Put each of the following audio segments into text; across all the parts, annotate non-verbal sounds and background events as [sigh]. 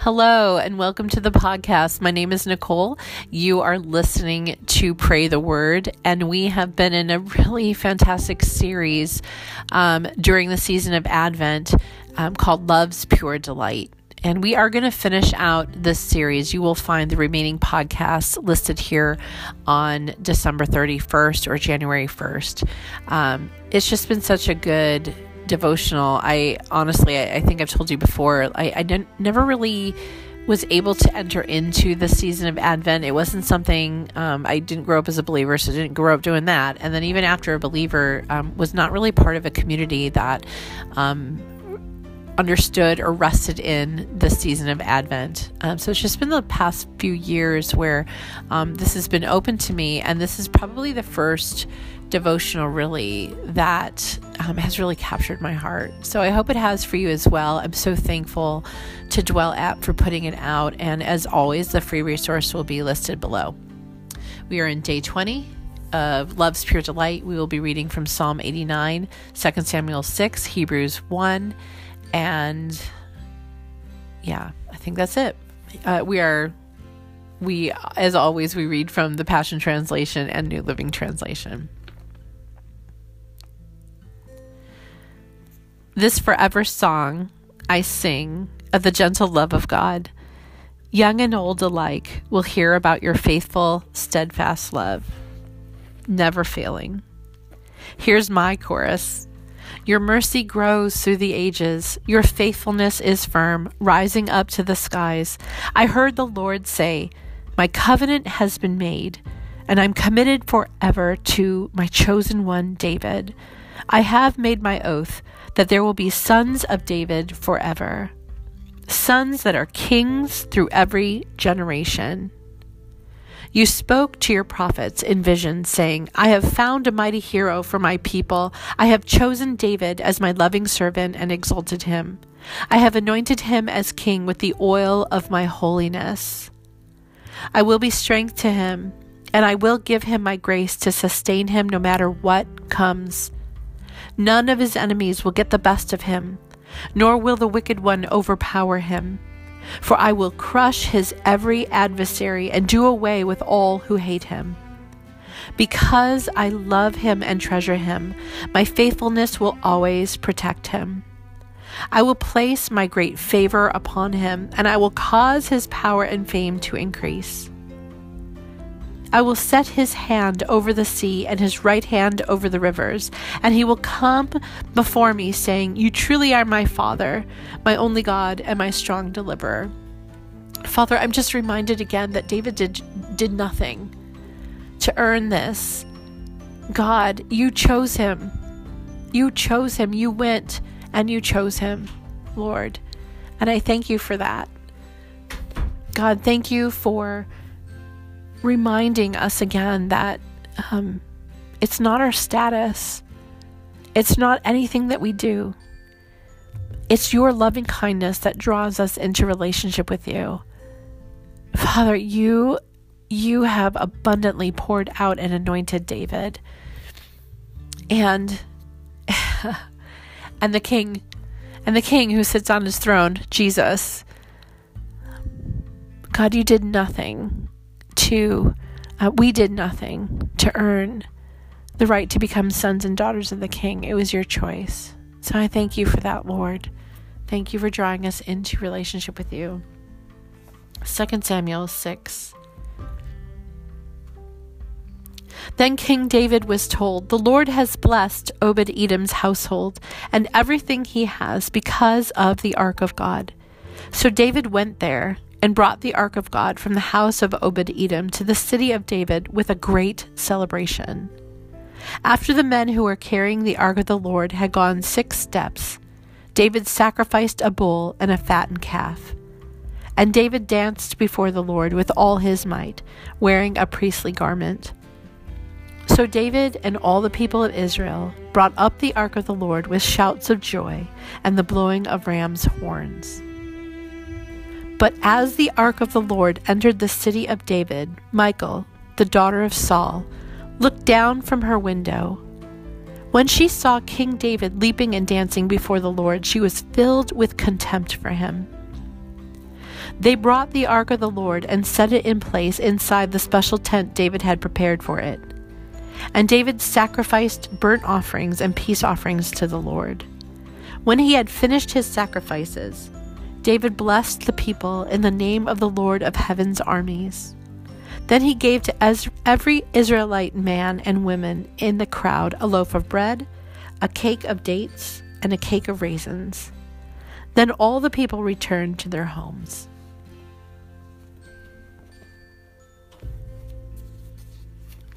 Hello, and welcome to the podcast. My name is Nicole. You are listening to Pray the Word, and we have been in a really fantastic series um, during the season of Advent um, called Love's Pure Delight. And we are going to finish out this series. You will find the remaining podcasts listed here on December 31st or January 1st. Um, it's just been such a good devotional. I honestly, I, I think I've told you before, I, I didn't, never really was able to enter into the season of Advent. It wasn't something um, I didn't grow up as a believer, so I didn't grow up doing that. And then even after a believer, um, was not really part of a community that um, understood or rested in the season of Advent. Um, so it's just been the past few years where um, this has been open to me, and this is probably the first devotional really that um, has really captured my heart. So I hope it has for you as well. I'm so thankful to Dwell app for putting it out, and as always, the free resource will be listed below. We are in day 20 of Love's Pure Delight. We will be reading from Psalm 89, 2 Samuel 6, Hebrews 1 and yeah, I think that's it. Uh, we are, we, as always, we read from the Passion Translation and New Living Translation. This forever song I sing of the gentle love of God. Young and old alike will hear about your faithful, steadfast love, never failing. Here's my chorus your mercy grows through the ages. Your faithfulness is firm, rising up to the skies. I heard the Lord say, My covenant has been made, and I'm committed forever to my chosen one, David. I have made my oath that there will be sons of David forever, sons that are kings through every generation. You spoke to your prophets in visions, saying, I have found a mighty hero for my people. I have chosen David as my loving servant and exalted him. I have anointed him as king with the oil of my holiness. I will be strength to him, and I will give him my grace to sustain him no matter what comes. None of his enemies will get the best of him, nor will the wicked one overpower him. For I will crush his every adversary and do away with all who hate him. Because I love him and treasure him, my faithfulness will always protect him. I will place my great favor upon him, and I will cause his power and fame to increase. I will set his hand over the sea and his right hand over the rivers, and he will come before me, saying, You truly are my Father, my only God, and my strong deliverer. Father, I'm just reminded again that David did, did nothing to earn this. God, you chose him. You chose him. You went and you chose him, Lord. And I thank you for that. God, thank you for reminding us again that um, it's not our status, it's not anything that we do. It's your loving kindness that draws us into relationship with you. Father, you you have abundantly poured out and anointed David. And [laughs] and the king and the king who sits on his throne, Jesus. God, you did nothing to, uh, we did nothing to earn the right to become sons and daughters of the King. It was your choice. So I thank you for that, Lord. Thank you for drawing us into relationship with you. 2 Samuel 6. Then King David was told, The Lord has blessed Obed Edom's household and everything he has because of the ark of God. So David went there and brought the ark of God from the house of Obed Edom to the city of David with a great celebration. After the men who were carrying the ark of the Lord had gone six steps, David sacrificed a bull and a fattened calf. And David danced before the Lord with all his might, wearing a priestly garment. So David and all the people of Israel brought up the ark of the Lord with shouts of joy and the blowing of ram's horns. But as the ark of the Lord entered the city of David, Michal, the daughter of Saul, looked down from her window. When she saw King David leaping and dancing before the Lord, she was filled with contempt for him. They brought the ark of the Lord and set it in place inside the special tent David had prepared for it. And David sacrificed burnt offerings and peace offerings to the Lord. When he had finished his sacrifices, David blessed the people in the name of the Lord of heaven's armies. Then he gave to every Israelite man and woman in the crowd a loaf of bread, a cake of dates, and a cake of raisins. Then all the people returned to their homes.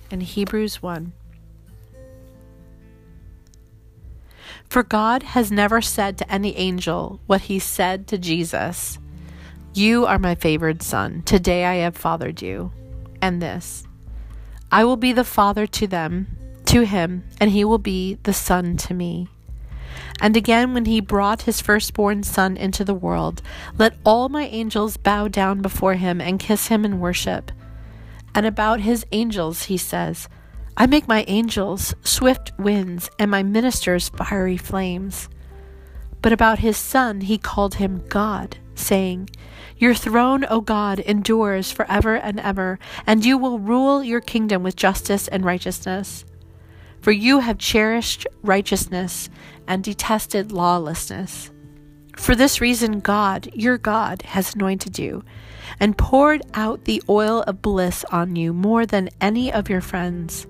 In Hebrews 1 For God has never said to any angel what he said to Jesus You are my favored son. Today I have fathered you. And this I will be the father to them, to him, and he will be the son to me. And again, when he brought his firstborn son into the world, let all my angels bow down before him and kiss him in worship. And about his angels, he says, I make my angels swift winds and my ministers fiery flames. But about his son he called him God, saying, Your throne, O God, endures forever and ever, and you will rule your kingdom with justice and righteousness. For you have cherished righteousness and detested lawlessness. For this reason, God, your God, has anointed you and poured out the oil of bliss on you more than any of your friends.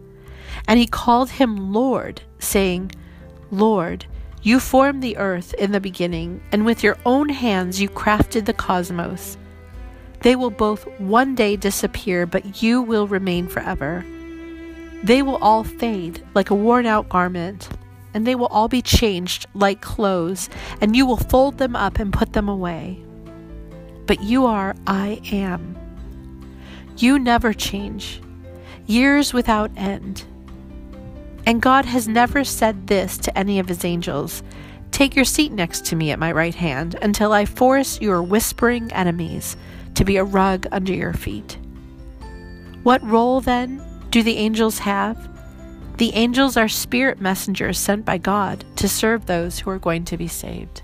And he called him Lord, saying, Lord, you formed the earth in the beginning, and with your own hands you crafted the cosmos. They will both one day disappear, but you will remain forever. They will all fade like a worn out garment, and they will all be changed like clothes, and you will fold them up and put them away. But you are I am. You never change, years without end. And God has never said this to any of his angels Take your seat next to me at my right hand until I force your whispering enemies to be a rug under your feet. What role, then, do the angels have? The angels are spirit messengers sent by God to serve those who are going to be saved.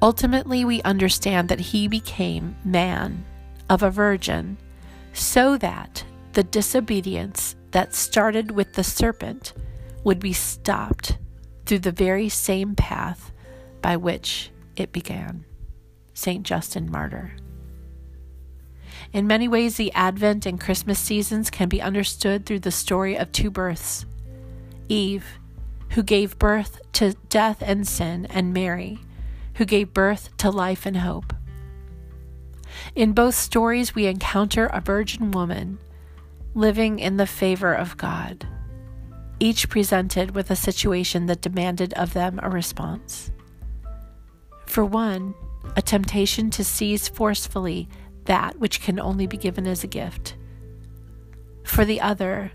Ultimately, we understand that he became man of a virgin so that the disobedience that started with the serpent would be stopped through the very same path by which it began. St. Justin Martyr. In many ways, the Advent and Christmas seasons can be understood through the story of two births Eve, who gave birth to death and sin, and Mary, who gave birth to life and hope. In both stories, we encounter a virgin woman living in the favor of God, each presented with a situation that demanded of them a response. For one, a temptation to seize forcefully that which can only be given as a gift. For the other,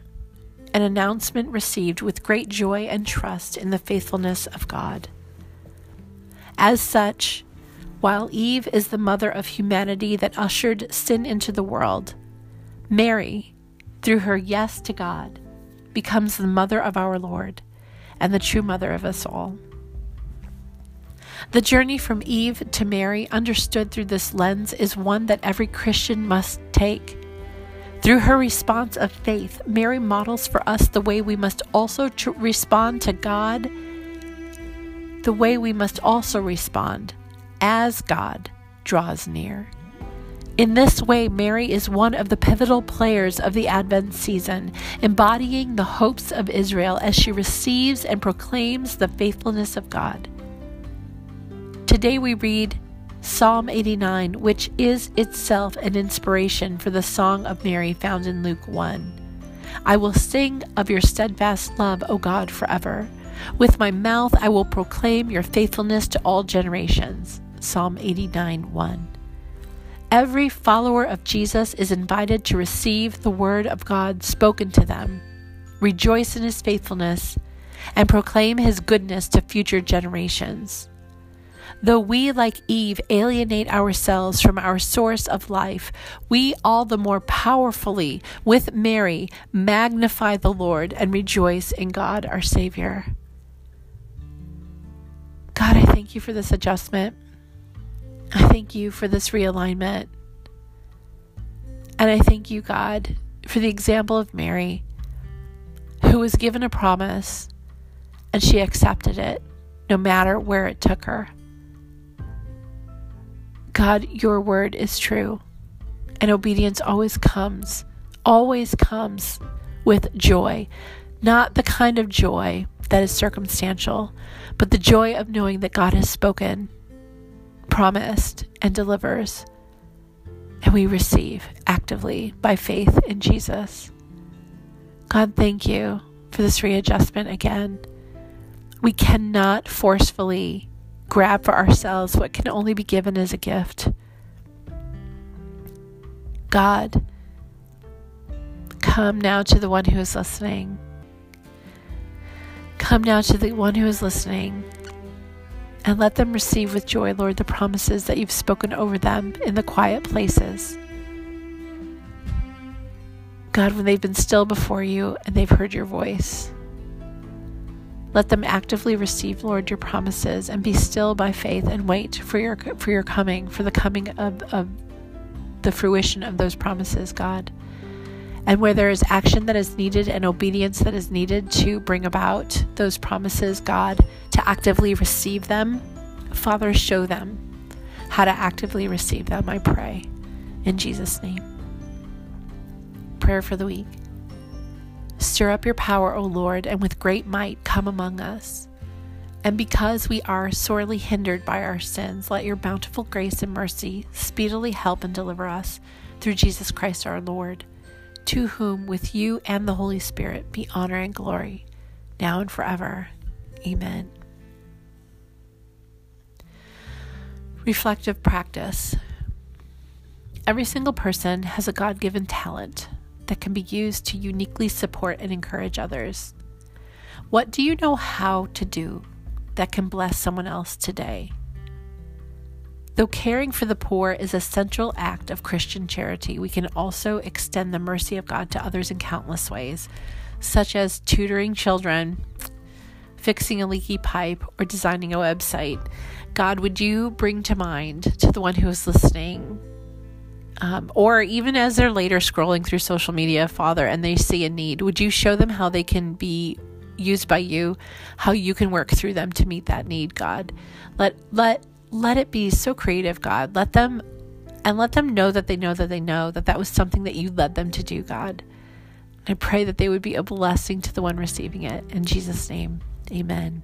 an announcement received with great joy and trust in the faithfulness of God. As such, while Eve is the mother of humanity that ushered sin into the world, Mary, through her yes to God, becomes the mother of our Lord and the true mother of us all. The journey from Eve to Mary, understood through this lens, is one that every Christian must take. Through her response of faith, Mary models for us the way we must also tr- respond to God, the way we must also respond as God draws near. In this way, Mary is one of the pivotal players of the Advent season, embodying the hopes of Israel as she receives and proclaims the faithfulness of God. Today we read Psalm 89, which is itself an inspiration for the Song of Mary found in Luke 1. I will sing of your steadfast love, O God, forever. With my mouth I will proclaim your faithfulness to all generations. Psalm 89 1. Every follower of Jesus is invited to receive the word of God spoken to them, rejoice in his faithfulness, and proclaim his goodness to future generations. Though we, like Eve, alienate ourselves from our source of life, we all the more powerfully, with Mary, magnify the Lord and rejoice in God our Savior. God, I thank you for this adjustment. I thank you for this realignment. And I thank you, God, for the example of Mary, who was given a promise and she accepted it no matter where it took her. God, your word is true, and obedience always comes, always comes with joy, not the kind of joy that is circumstantial, but the joy of knowing that God has spoken, promised, and delivers. And we receive actively by faith in Jesus. God, thank you for this readjustment again. We cannot forcefully grab for ourselves what can only be given as a gift. God, come now to the one who is listening. Come now to the one who is listening and let them receive with joy, Lord, the promises that you've spoken over them in the quiet places. God, when they've been still before you and they've heard your voice. Let them actively receive, Lord, your promises and be still by faith and wait for your for your coming, for the coming of, of the fruition of those promises, God. And where there is action that is needed and obedience that is needed to bring about those promises, God, to actively receive them, Father, show them how to actively receive them, I pray. In Jesus' name. Prayer for the week. Stir up your power, O Lord, and with great might come among us. And because we are sorely hindered by our sins, let your bountiful grace and mercy speedily help and deliver us through Jesus Christ our Lord, to whom, with you and the Holy Spirit, be honor and glory, now and forever. Amen. Reflective practice. Every single person has a God given talent that can be used to uniquely support and encourage others. What do you know how to do that can bless someone else today? Though caring for the poor is a central act of Christian charity, we can also extend the mercy of God to others in countless ways, such as tutoring children, fixing a leaky pipe, or designing a website. God, would you bring to mind to the one who is listening um, or even as they're later scrolling through social media, Father, and they see a need, would you show them how they can be used by you, how you can work through them to meet that need, God? Let let let it be so creative, God. Let them and let them know that they know that they know that that was something that you led them to do, God. I pray that they would be a blessing to the one receiving it. In Jesus' name, amen.